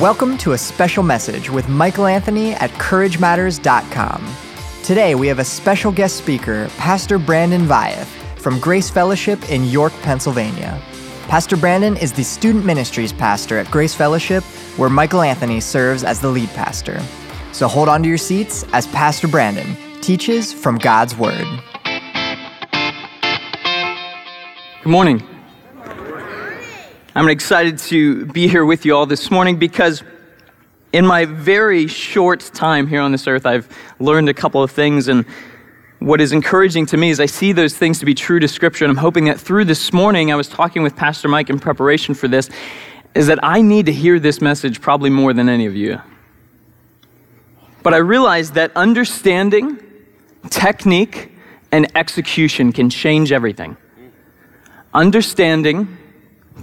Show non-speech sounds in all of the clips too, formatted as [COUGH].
Welcome to a special message with Michael Anthony at CourageMatters.com. Today we have a special guest speaker, Pastor Brandon Vyeth from Grace Fellowship in York, Pennsylvania. Pastor Brandon is the student ministries pastor at Grace Fellowship, where Michael Anthony serves as the lead pastor. So hold on to your seats as Pastor Brandon teaches from God's Word. Good morning. I'm excited to be here with you all this morning because in my very short time here on this earth, I've learned a couple of things. And what is encouraging to me is I see those things to be true to Scripture. And I'm hoping that through this morning, I was talking with Pastor Mike in preparation for this, is that I need to hear this message probably more than any of you. But I realize that understanding, technique, and execution can change everything. Understanding,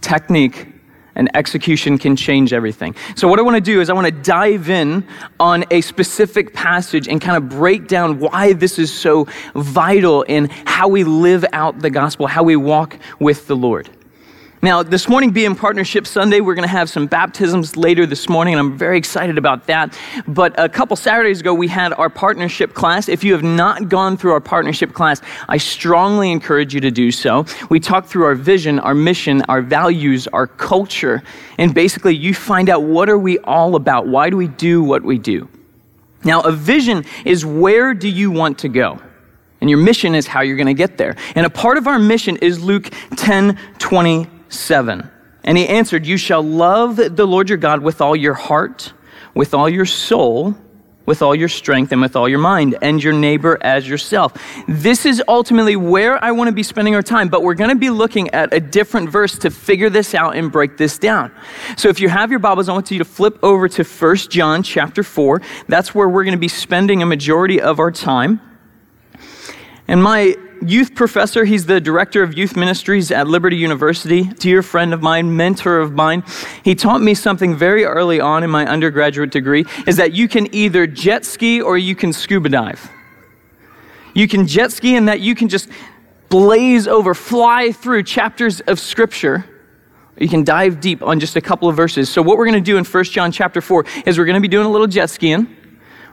technique, and execution can change everything. So, what I want to do is, I want to dive in on a specific passage and kind of break down why this is so vital in how we live out the gospel, how we walk with the Lord. Now, this morning being Partnership Sunday, we're going to have some baptisms later this morning, and I'm very excited about that. But a couple Saturdays ago, we had our partnership class. If you have not gone through our partnership class, I strongly encourage you to do so. We talk through our vision, our mission, our values, our culture, and basically you find out what are we all about? Why do we do what we do? Now, a vision is where do you want to go? And your mission is how you're going to get there. And a part of our mission is Luke 10 20 7. And he answered, You shall love the Lord your God with all your heart, with all your soul, with all your strength, and with all your mind, and your neighbor as yourself. This is ultimately where I want to be spending our time, but we're going to be looking at a different verse to figure this out and break this down. So if you have your Bibles, I want you to flip over to 1 John chapter 4. That's where we're going to be spending a majority of our time. And my youth professor. He's the director of youth ministries at Liberty University, dear friend of mine, mentor of mine. He taught me something very early on in my undergraduate degree is that you can either jet ski or you can scuba dive. You can jet ski and that you can just blaze over, fly through chapters of scripture. You can dive deep on just a couple of verses. So what we're going to do in 1 John chapter 4 is we're going to be doing a little jet skiing.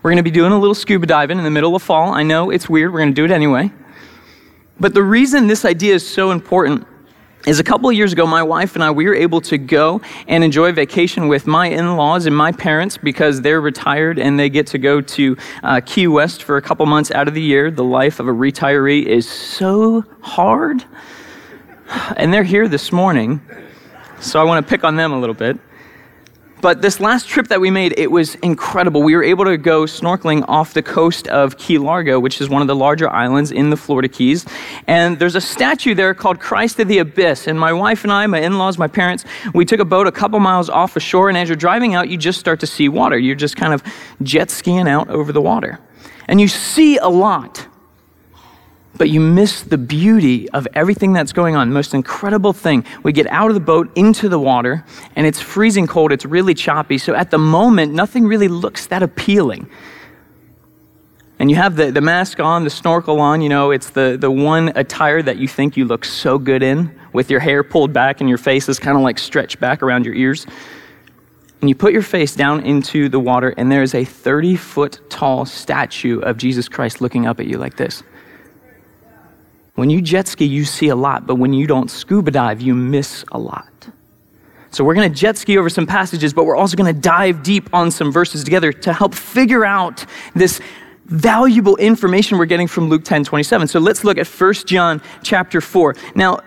We're going to be doing a little scuba diving in the middle of fall. I know it's weird. We're going to do it anyway. But the reason this idea is so important is a couple of years ago, my wife and I, we were able to go and enjoy vacation with my in laws and my parents because they're retired and they get to go to uh, Key West for a couple months out of the year. The life of a retiree is so hard. And they're here this morning, so I want to pick on them a little bit. But this last trip that we made, it was incredible. We were able to go snorkeling off the coast of Key Largo, which is one of the larger islands in the Florida Keys. And there's a statue there called Christ of the Abyss. And my wife and I, my in laws, my parents, we took a boat a couple miles off the shore. And as you're driving out, you just start to see water. You're just kind of jet skiing out over the water. And you see a lot but you miss the beauty of everything that's going on. Most incredible thing. We get out of the boat into the water, and it's freezing cold, it's really choppy. So at the moment, nothing really looks that appealing. And you have the, the mask on, the snorkel on, you know, it's the, the one attire that you think you look so good in, with your hair pulled back and your face is kind of like stretched back around your ears. And you put your face down into the water, and there is a 30 foot tall statue of Jesus Christ looking up at you like this. When you jet ski, you see a lot, but when you don't scuba dive, you miss a lot. So we're going to jet ski over some passages, but we're also going to dive deep on some verses together to help figure out this valuable information we're getting from Luke 10 27. So let's look at 1 John chapter 4. Now,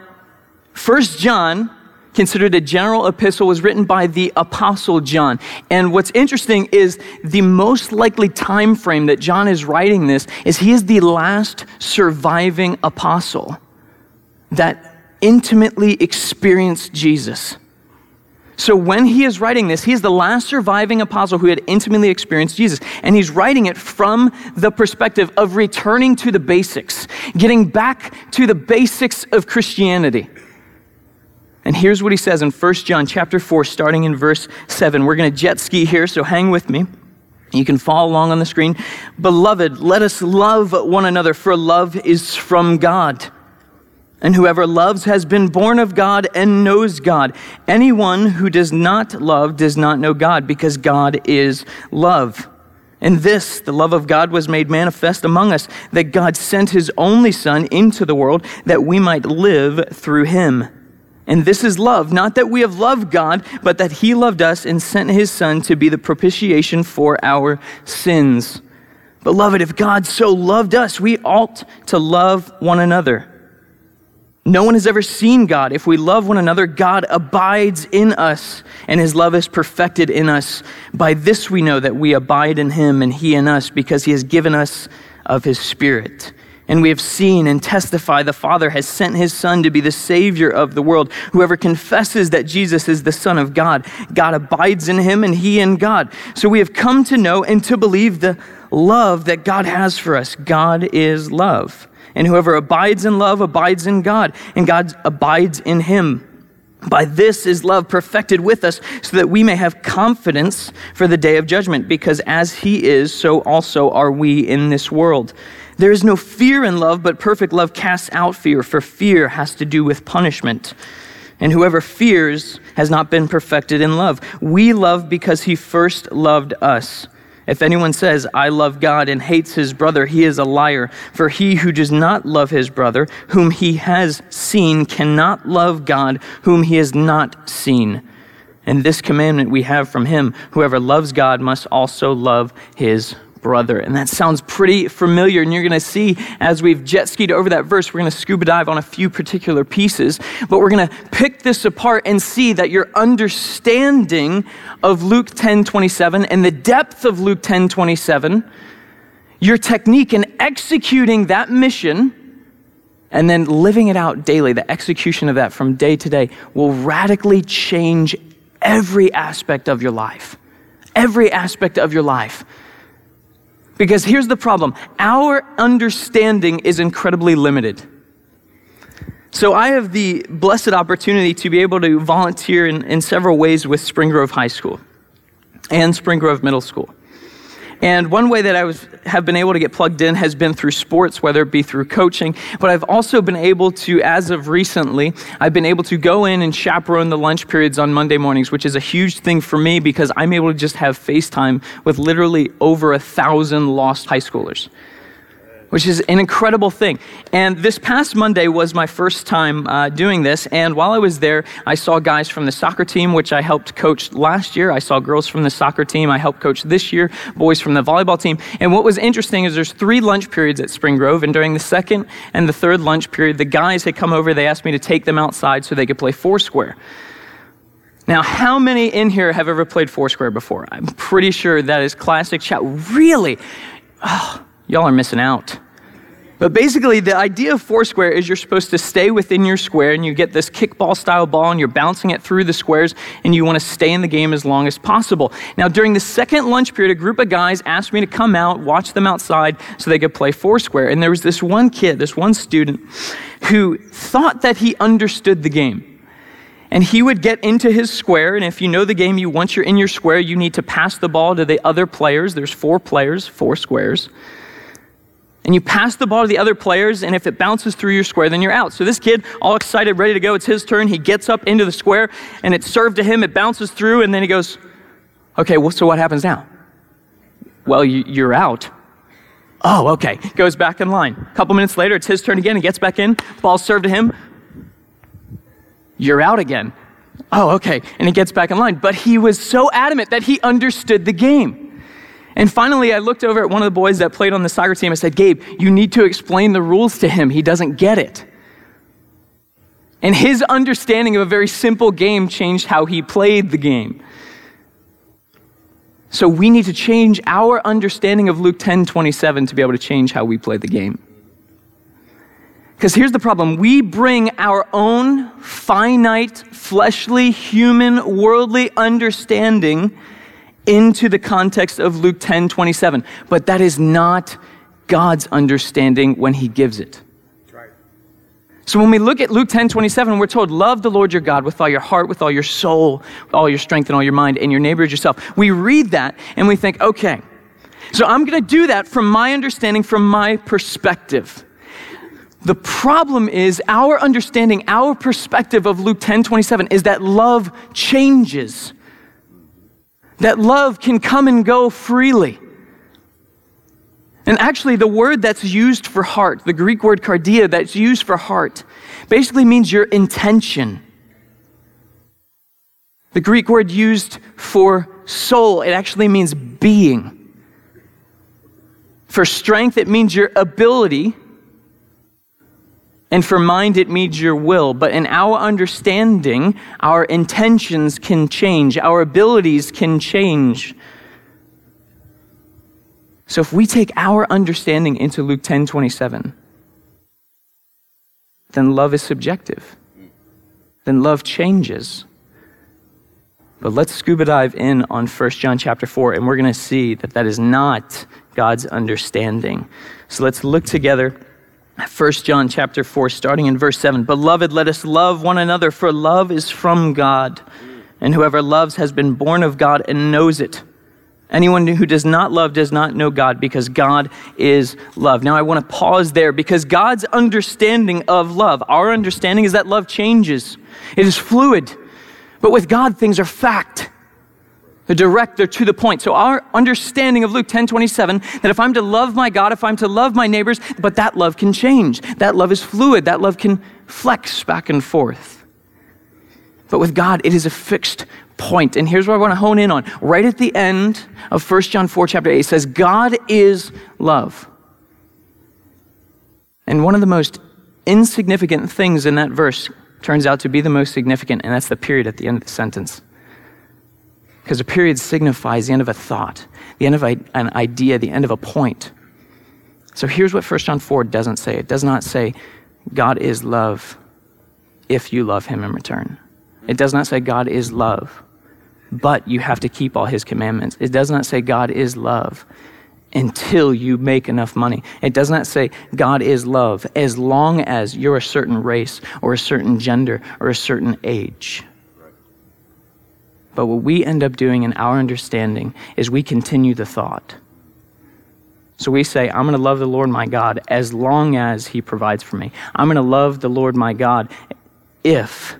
1 John considered a general epistle, was written by the apostle John. And what's interesting is the most likely time frame that John is writing this is he is the last surviving apostle that intimately experienced Jesus. So when he is writing this, he is the last surviving apostle who had intimately experienced Jesus. And he's writing it from the perspective of returning to the basics, getting back to the basics of Christianity. And here's what he says in 1 John chapter 4, starting in verse 7. We're going to jet ski here, so hang with me. You can follow along on the screen. Beloved, let us love one another, for love is from God. And whoever loves has been born of God and knows God. Anyone who does not love does not know God, because God is love. And this, the love of God, was made manifest among us, that God sent his only Son into the world that we might live through him. And this is love, not that we have loved God, but that he loved us and sent his Son to be the propitiation for our sins. Beloved, if God so loved us, we ought to love one another. No one has ever seen God. If we love one another, God abides in us, and his love is perfected in us. By this we know that we abide in him and he in us, because he has given us of his Spirit. And we have seen and testify the Father has sent his Son to be the Savior of the world. Whoever confesses that Jesus is the Son of God, God abides in him and he in God. So we have come to know and to believe the love that God has for us. God is love. And whoever abides in love abides in God, and God abides in him. By this is love perfected with us, so that we may have confidence for the day of judgment, because as he is, so also are we in this world. There is no fear in love, but perfect love casts out fear, for fear has to do with punishment. And whoever fears has not been perfected in love. We love because he first loved us. If anyone says, I love God and hates his brother, he is a liar. For he who does not love his brother, whom he has seen, cannot love God, whom he has not seen. And this commandment we have from him whoever loves God must also love his brother. And that sounds pretty familiar. And you're going to see as we've jet skied over that verse, we're going to scuba dive on a few particular pieces. But we're going to pick this apart and see that your understanding of Luke 10 27 and the depth of Luke 10 27, your technique in executing that mission and then living it out daily, the execution of that from day to day will radically change every aspect of your life. Every aspect of your life. Because here's the problem our understanding is incredibly limited. So I have the blessed opportunity to be able to volunteer in, in several ways with Spring Grove High School and Spring Grove Middle School. And one way that I was, have been able to get plugged in has been through sports, whether it be through coaching. But I've also been able to, as of recently, I've been able to go in and chaperone the lunch periods on Monday mornings, which is a huge thing for me because I'm able to just have FaceTime with literally over a thousand lost high schoolers which is an incredible thing. And this past Monday was my first time uh, doing this. And while I was there, I saw guys from the soccer team, which I helped coach last year. I saw girls from the soccer team I helped coach this year, boys from the volleyball team. And what was interesting is there's three lunch periods at Spring Grove. And during the second and the third lunch period, the guys had come over. They asked me to take them outside so they could play Foursquare. Now, how many in here have ever played Foursquare before? I'm pretty sure that is classic chat. Really? Oh, y'all are missing out. But basically, the idea of Foursquare is you're supposed to stay within your square and you get this kickball style ball and you're bouncing it through the squares and you want to stay in the game as long as possible. Now, during the second lunch period, a group of guys asked me to come out, watch them outside so they could play Foursquare. And there was this one kid, this one student, who thought that he understood the game. And he would get into his square, and if you know the game, you once you're in your square, you need to pass the ball to the other players. There's four players, four squares and you pass the ball to the other players, and if it bounces through your square, then you're out. So this kid, all excited, ready to go, it's his turn. He gets up into the square, and it's served to him. It bounces through, and then he goes, Okay, well, so what happens now? Well, you, are out. Oh, okay. Goes back in line. A couple minutes later, it's his turn again. He gets back in. Ball served to him. You're out again. Oh, okay. And he gets back in line. But he was so adamant that he understood the game. And finally, I looked over at one of the boys that played on the soccer team. I said, Gabe, you need to explain the rules to him. He doesn't get it. And his understanding of a very simple game changed how he played the game. So we need to change our understanding of Luke 10 27 to be able to change how we play the game. Because here's the problem we bring our own finite, fleshly, human, worldly understanding into the context of Luke 10 27. But that is not God's understanding when he gives it. So when we look at Luke 10 27, we're told, Love the Lord your God with all your heart, with all your soul, with all your strength, and all your mind, and your neighbor as yourself. We read that and we think, okay, so I'm going to do that from my understanding, from my perspective. The problem is our understanding, our perspective of Luke 10 27 is that love changes, that love can come and go freely. And actually, the word that's used for heart, the Greek word kardia that's used for heart, basically means your intention. The Greek word used for soul, it actually means being. For strength, it means your ability. And for mind, it means your will. But in our understanding, our intentions can change, our abilities can change. So if we take our understanding into Luke 10 27, then love is subjective. Then love changes. But let's scuba dive in on 1 John chapter 4, and we're going to see that that is not God's understanding. So let's look together 1 John chapter 4, starting in verse 7. Beloved, let us love one another, for love is from God. And whoever loves has been born of God and knows it. Anyone who does not love does not know God because God is love. Now, I want to pause there because God's understanding of love, our understanding is that love changes, it is fluid. But with God, things are fact. They're direct, they're to the point. So our understanding of Luke 10 27, that if I'm to love my God, if I'm to love my neighbors, but that love can change. That love is fluid. That love can flex back and forth. But with God, it is a fixed point. And here's what I want to hone in on. Right at the end of 1 John 4, chapter 8, it says, God is love. And one of the most insignificant things in that verse turns out to be the most significant, and that's the period at the end of the sentence. Because a period signifies the end of a thought, the end of an idea, the end of a point. So here's what 1 John 4 doesn't say it does not say, God is love if you love him in return. It does not say God is love, but you have to keep all his commandments. It does not say God is love until you make enough money. It does not say God is love as long as you're a certain race or a certain gender or a certain age. But what we end up doing in our understanding is we continue the thought. So we say, I'm going to love the Lord my God as long as he provides for me. I'm going to love the Lord my God if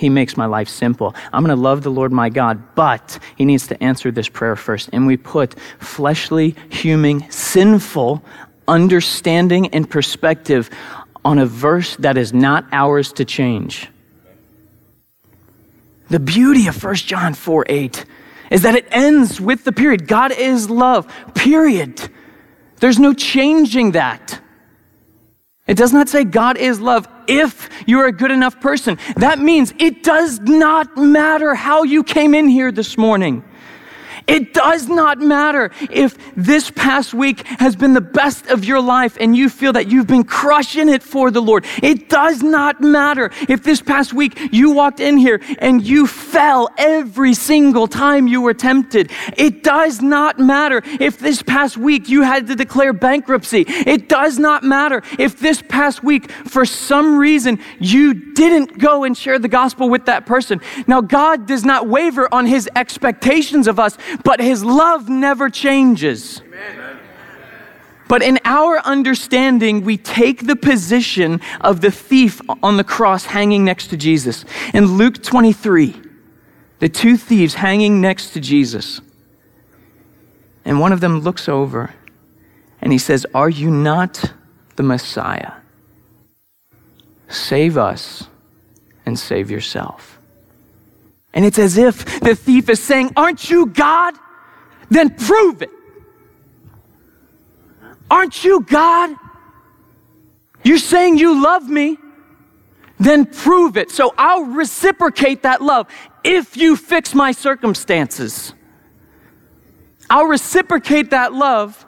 he makes my life simple. I'm going to love the Lord my God, but He needs to answer this prayer first. And we put fleshly, human, sinful understanding and perspective on a verse that is not ours to change. The beauty of 1 John 4 8 is that it ends with the period. God is love, period. There's no changing that. It does not say God is love if you're a good enough person. That means it does not matter how you came in here this morning. It does not matter if this past week has been the best of your life and you feel that you've been crushing it for the Lord. It does not matter if this past week you walked in here and you fell every single time you were tempted. It does not matter if this past week you had to declare bankruptcy. It does not matter if this past week, for some reason, you didn't go and share the gospel with that person. Now, God does not waver on his expectations of us, but his love never changes. Amen. But in our understanding, we take the position of the thief on the cross hanging next to Jesus. In Luke 23, the two thieves hanging next to Jesus. And one of them looks over and he says, Are you not the Messiah? Save us and save yourself. And it's as if the thief is saying, Aren't you God? Then prove it. Aren't you God? You're saying you love me? Then prove it. So I'll reciprocate that love if you fix my circumstances. I'll reciprocate that love,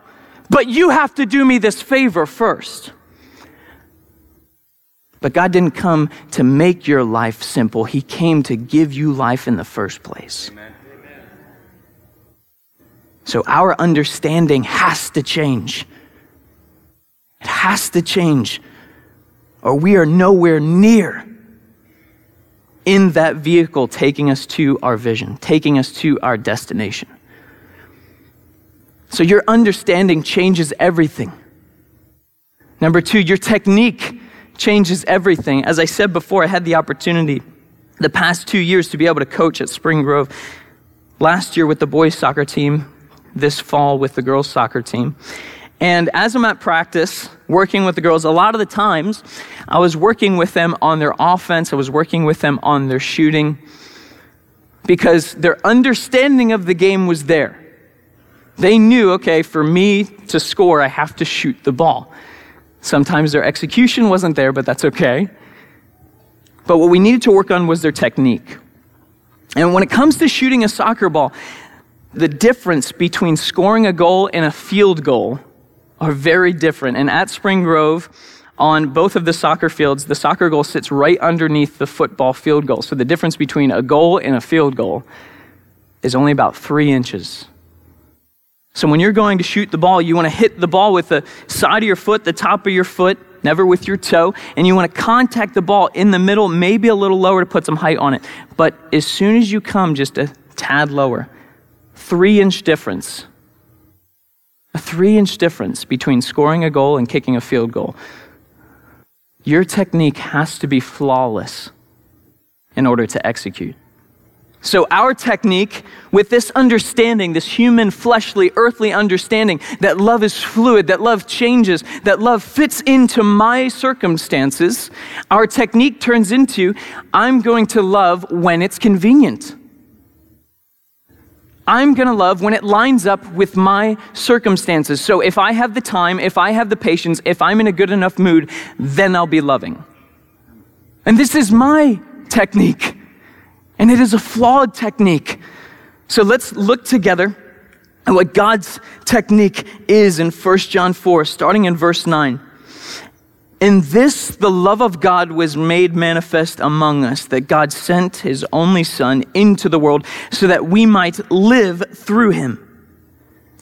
but you have to do me this favor first. But God didn't come to make your life simple, He came to give you life in the first place. Amen. So our understanding has to change. It has to change, or we are nowhere near in that vehicle taking us to our vision, taking us to our destination. So your understanding changes everything. Number two, your technique changes everything. As I said before, I had the opportunity the past two years to be able to coach at Spring Grove. Last year with the boys' soccer team, this fall with the girls' soccer team. And as I'm at practice, working with the girls, a lot of the times I was working with them on their offense, I was working with them on their shooting, because their understanding of the game was there. They knew, okay, for me to score, I have to shoot the ball. Sometimes their execution wasn't there, but that's okay. But what we needed to work on was their technique. And when it comes to shooting a soccer ball, the difference between scoring a goal and a field goal are very different. And at Spring Grove, on both of the soccer fields, the soccer goal sits right underneath the football field goal. So the difference between a goal and a field goal is only about three inches. So when you're going to shoot the ball, you want to hit the ball with the side of your foot, the top of your foot, never with your toe, and you want to contact the ball in the middle, maybe a little lower to put some height on it. But as soon as you come just a tad lower, three inch difference. A three inch difference between scoring a goal and kicking a field goal. Your technique has to be flawless in order to execute. So, our technique with this understanding, this human, fleshly, earthly understanding that love is fluid, that love changes, that love fits into my circumstances, our technique turns into I'm going to love when it's convenient. I'm going to love when it lines up with my circumstances. So, if I have the time, if I have the patience, if I'm in a good enough mood, then I'll be loving. And this is my technique. And it is a flawed technique. So let's look together at what God's technique is in 1 John 4, starting in verse 9. In this, the love of God was made manifest among us, that God sent his only Son into the world so that we might live through him.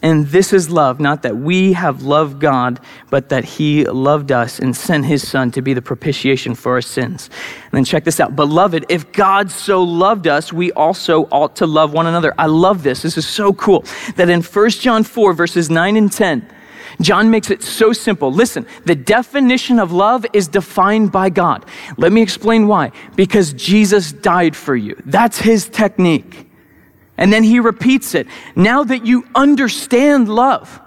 And this is love, not that we have loved God, but that He loved us and sent His Son to be the propitiation for our sins. And then check this out. Beloved, if God so loved us, we also ought to love one another. I love this. This is so cool. That in 1 John 4, verses 9 and 10, John makes it so simple. Listen, the definition of love is defined by God. Let me explain why. Because Jesus died for you. That's His technique. And then he repeats it. Now that you understand love,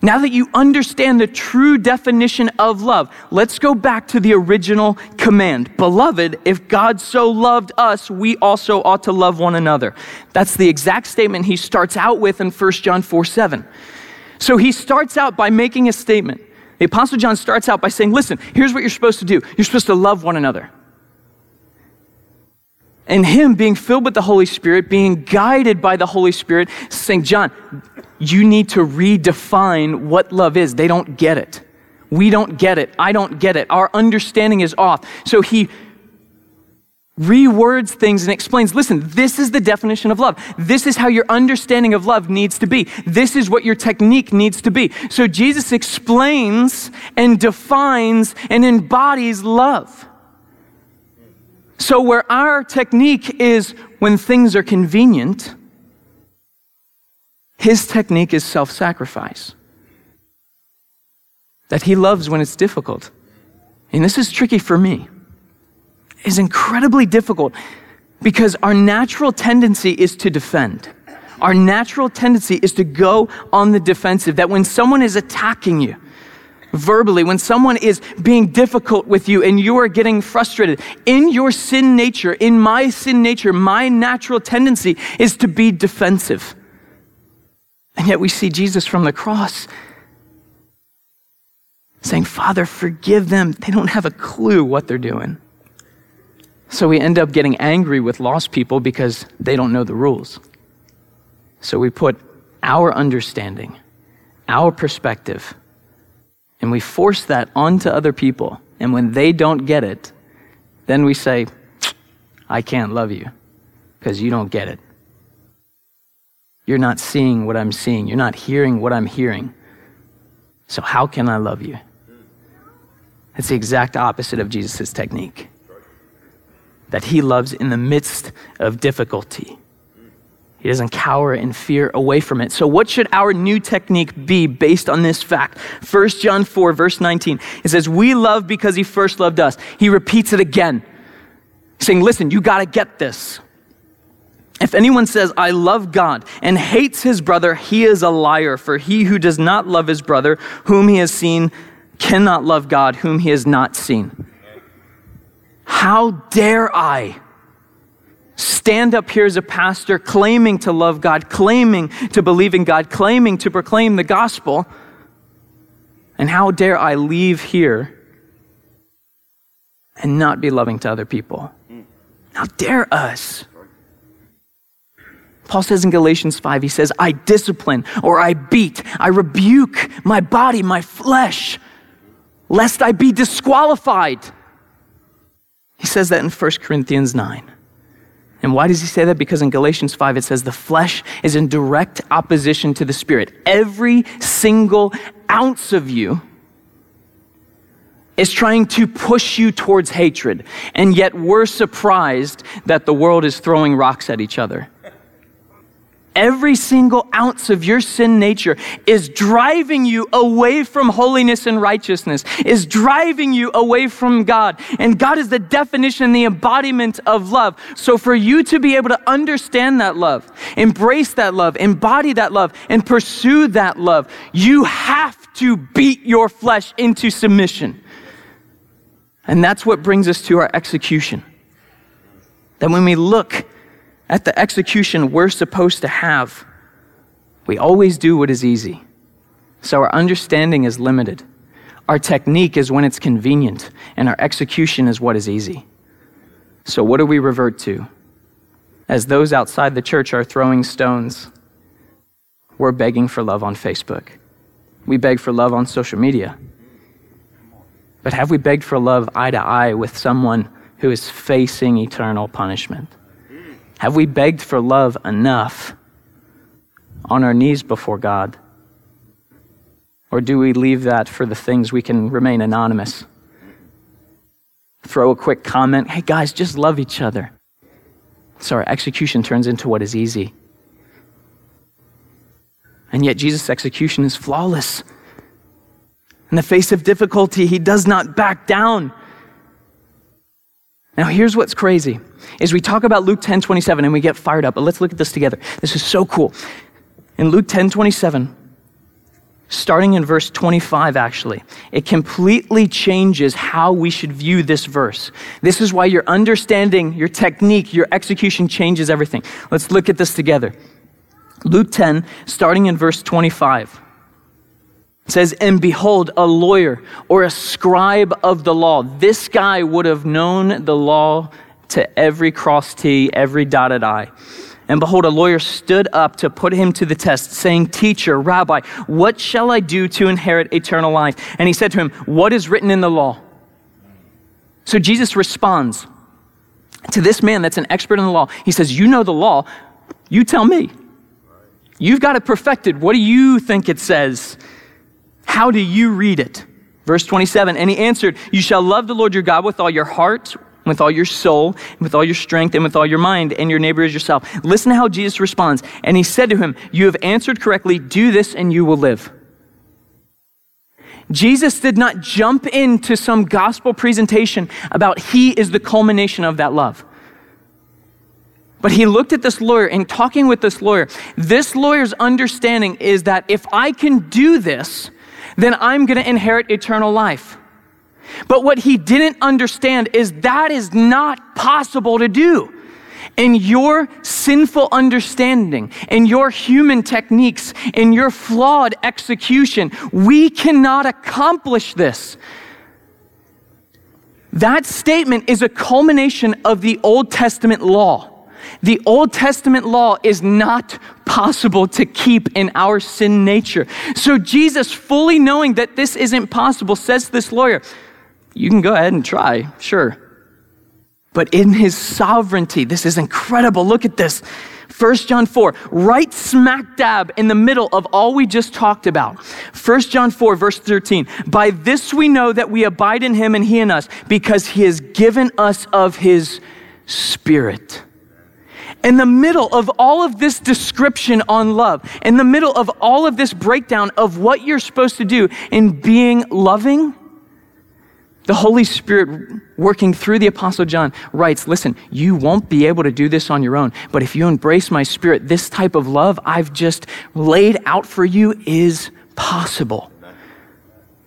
now that you understand the true definition of love, let's go back to the original command. Beloved, if God so loved us, we also ought to love one another. That's the exact statement he starts out with in 1 John 4 7. So he starts out by making a statement. The Apostle John starts out by saying, Listen, here's what you're supposed to do you're supposed to love one another and him being filled with the Holy Spirit, being guided by the Holy Spirit, saying, John, you need to redefine what love is. They don't get it. We don't get it. I don't get it. Our understanding is off. So he rewords things and explains listen, this is the definition of love. This is how your understanding of love needs to be. This is what your technique needs to be. So Jesus explains and defines and embodies love. So, where our technique is when things are convenient, his technique is self sacrifice. That he loves when it's difficult. And this is tricky for me. It's incredibly difficult because our natural tendency is to defend. Our natural tendency is to go on the defensive. That when someone is attacking you, verbally, when someone is being difficult with you and you are getting frustrated, in your sin nature, in my sin nature, my natural tendency is to be defensive. And yet we see Jesus from the cross saying, Father, forgive them. They don't have a clue what they're doing. So we end up getting angry with lost people because they don't know the rules. So we put our understanding, our perspective, and we force that onto other people. And when they don't get it, then we say, I can't love you because you don't get it. You're not seeing what I'm seeing. You're not hearing what I'm hearing. So, how can I love you? It's the exact opposite of Jesus' technique. That he loves in the midst of difficulty. He doesn't cower in fear away from it. So, what should our new technique be based on this fact? 1 John 4, verse 19, it says, We love because he first loved us. He repeats it again, saying, Listen, you got to get this. If anyone says, I love God, and hates his brother, he is a liar. For he who does not love his brother, whom he has seen, cannot love God, whom he has not seen. How dare I? Stand up here as a pastor claiming to love God, claiming to believe in God, claiming to proclaim the gospel. And how dare I leave here and not be loving to other people? How dare us? Paul says in Galatians 5, he says, I discipline or I beat, I rebuke my body, my flesh, lest I be disqualified. He says that in 1 Corinthians 9. And why does he say that? Because in Galatians 5 it says the flesh is in direct opposition to the spirit. Every single ounce of you is trying to push you towards hatred. And yet we're surprised that the world is throwing rocks at each other. Every single ounce of your sin nature is driving you away from holiness and righteousness, is driving you away from God. And God is the definition the embodiment of love. So for you to be able to understand that love, embrace that love, embody that love, and pursue that love, you have to beat your flesh into submission. And that's what brings us to our execution. That when we look at the execution we're supposed to have, we always do what is easy. So our understanding is limited. Our technique is when it's convenient, and our execution is what is easy. So, what do we revert to? As those outside the church are throwing stones, we're begging for love on Facebook. We beg for love on social media. But have we begged for love eye to eye with someone who is facing eternal punishment? Have we begged for love enough on our knees before God? Or do we leave that for the things we can remain anonymous? Throw a quick comment, hey guys, just love each other. So our execution turns into what is easy. And yet Jesus' execution is flawless. In the face of difficulty, he does not back down. Now, here's what's crazy is we talk about Luke 10 27 and we get fired up, but let's look at this together. This is so cool. In Luke 10 27, starting in verse 25, actually, it completely changes how we should view this verse. This is why your understanding, your technique, your execution changes everything. Let's look at this together. Luke 10, starting in verse 25. It says, And behold, a lawyer or a scribe of the law. This guy would have known the law to every cross T, every dotted I. And behold, a lawyer stood up to put him to the test, saying, Teacher, Rabbi, what shall I do to inherit eternal life? And he said to him, What is written in the law? So Jesus responds to this man that's an expert in the law. He says, You know the law. You tell me. You've got it perfected. What do you think it says? How do you read it? Verse 27 And he answered, You shall love the Lord your God with all your heart, with all your soul, with all your strength, and with all your mind, and your neighbor as yourself. Listen to how Jesus responds. And he said to him, You have answered correctly. Do this, and you will live. Jesus did not jump into some gospel presentation about he is the culmination of that love. But he looked at this lawyer and talking with this lawyer, this lawyer's understanding is that if I can do this, then I'm going to inherit eternal life. But what he didn't understand is that is not possible to do. In your sinful understanding, in your human techniques, in your flawed execution, we cannot accomplish this. That statement is a culmination of the Old Testament law. The Old Testament law is not possible to keep in our sin nature. So Jesus, fully knowing that this isn't possible, says to this lawyer, You can go ahead and try, sure. But in his sovereignty, this is incredible. Look at this. 1 John 4, right smack dab in the middle of all we just talked about. 1 John 4, verse 13. By this we know that we abide in him and he in us, because he has given us of his spirit. In the middle of all of this description on love, in the middle of all of this breakdown of what you're supposed to do in being loving, the Holy Spirit working through the Apostle John writes, Listen, you won't be able to do this on your own, but if you embrace my Spirit, this type of love I've just laid out for you is possible.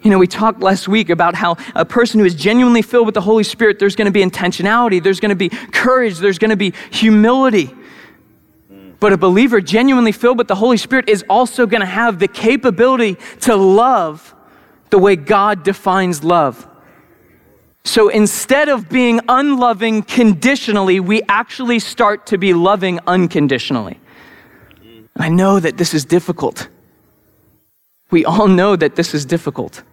You know, we talked last week about how a person who is genuinely filled with the Holy Spirit, there's going to be intentionality, there's going to be courage, there's going to be humility. But a believer genuinely filled with the Holy Spirit is also going to have the capability to love the way God defines love. So instead of being unloving conditionally, we actually start to be loving unconditionally. I know that this is difficult. We all know that this is difficult.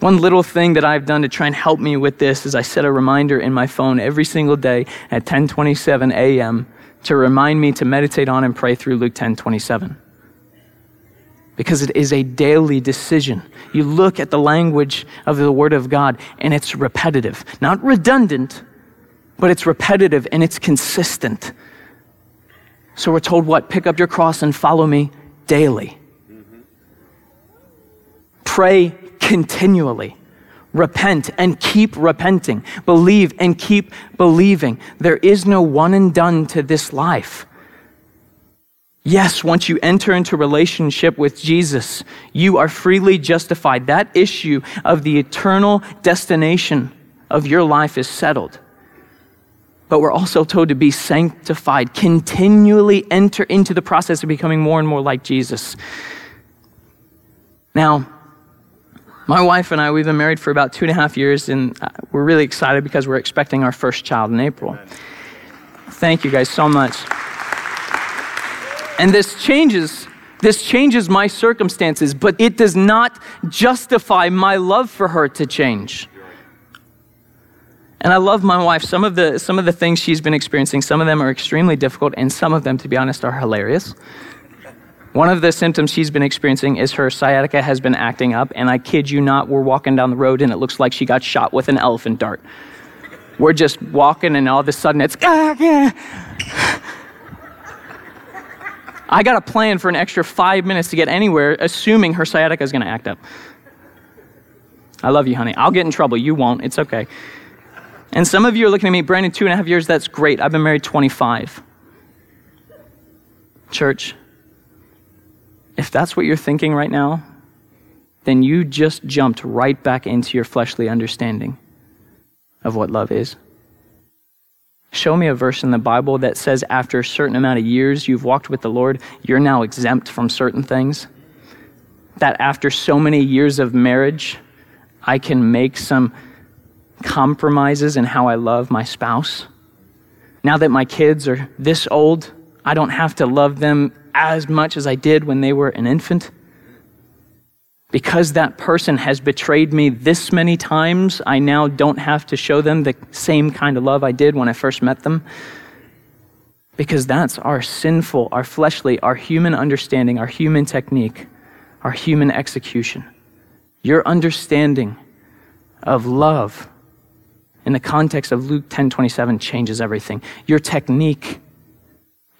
One little thing that I've done to try and help me with this is I set a reminder in my phone every single day at 10:27 a.m. to remind me to meditate on and pray through Luke 10:27 because it is a daily decision. You look at the language of the Word of God, and it's repetitive, not redundant, but it's repetitive and it's consistent. So we're told what? Pick up your cross and follow me daily. Mm-hmm. Pray continually. Repent and keep repenting. Believe and keep believing. There is no one and done to this life. Yes, once you enter into relationship with Jesus, you are freely justified. That issue of the eternal destination of your life is settled. But we're also told to be sanctified, continually enter into the process of becoming more and more like Jesus. Now, my wife and I, we've been married for about two and a half years, and uh, we're really excited because we're expecting our first child in April. Thank you guys so much. And this changes this changes my circumstances, but it does not justify my love for her to change. And I love my wife. Some of the some of the things she's been experiencing, some of them are extremely difficult, and some of them, to be honest, are hilarious. One of the symptoms she's been experiencing is her sciatica has been acting up, and I kid you not, we're walking down the road and it looks like she got shot with an elephant dart. We're just walking, and all of a sudden it's. Ah, [LAUGHS] yeah. I got a plan for an extra five minutes to get anywhere, assuming her sciatica is going to act up. I love you, honey. I'll get in trouble. You won't. It's okay. And some of you are looking at me, Brandon, two and a half years, that's great. I've been married 25. Church, if that's what you're thinking right now, then you just jumped right back into your fleshly understanding of what love is. Show me a verse in the Bible that says after a certain amount of years you've walked with the Lord, you're now exempt from certain things. That after so many years of marriage, I can make some compromises in how I love my spouse. Now that my kids are this old, I don't have to love them as much as I did when they were an infant. Because that person has betrayed me this many times, I now don't have to show them the same kind of love I did when I first met them. Because that's our sinful, our fleshly, our human understanding, our human technique, our human execution. Your understanding of love in the context of Luke 10:27 changes everything. Your technique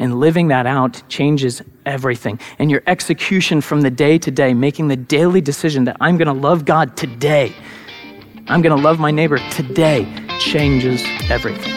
and living that out changes everything. And your execution from the day to day, making the daily decision that I'm going to love God today, I'm going to love my neighbor today, changes everything.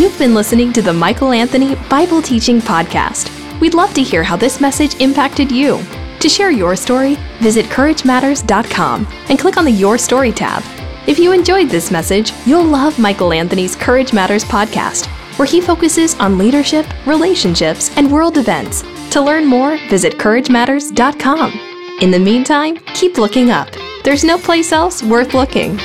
You've been listening to the Michael Anthony Bible Teaching Podcast. We'd love to hear how this message impacted you. To share your story, visit CourageMatters.com and click on the Your Story tab. If you enjoyed this message, you'll love Michael Anthony's Courage Matters podcast, where he focuses on leadership, relationships, and world events. To learn more, visit CourageMatters.com. In the meantime, keep looking up. There's no place else worth looking.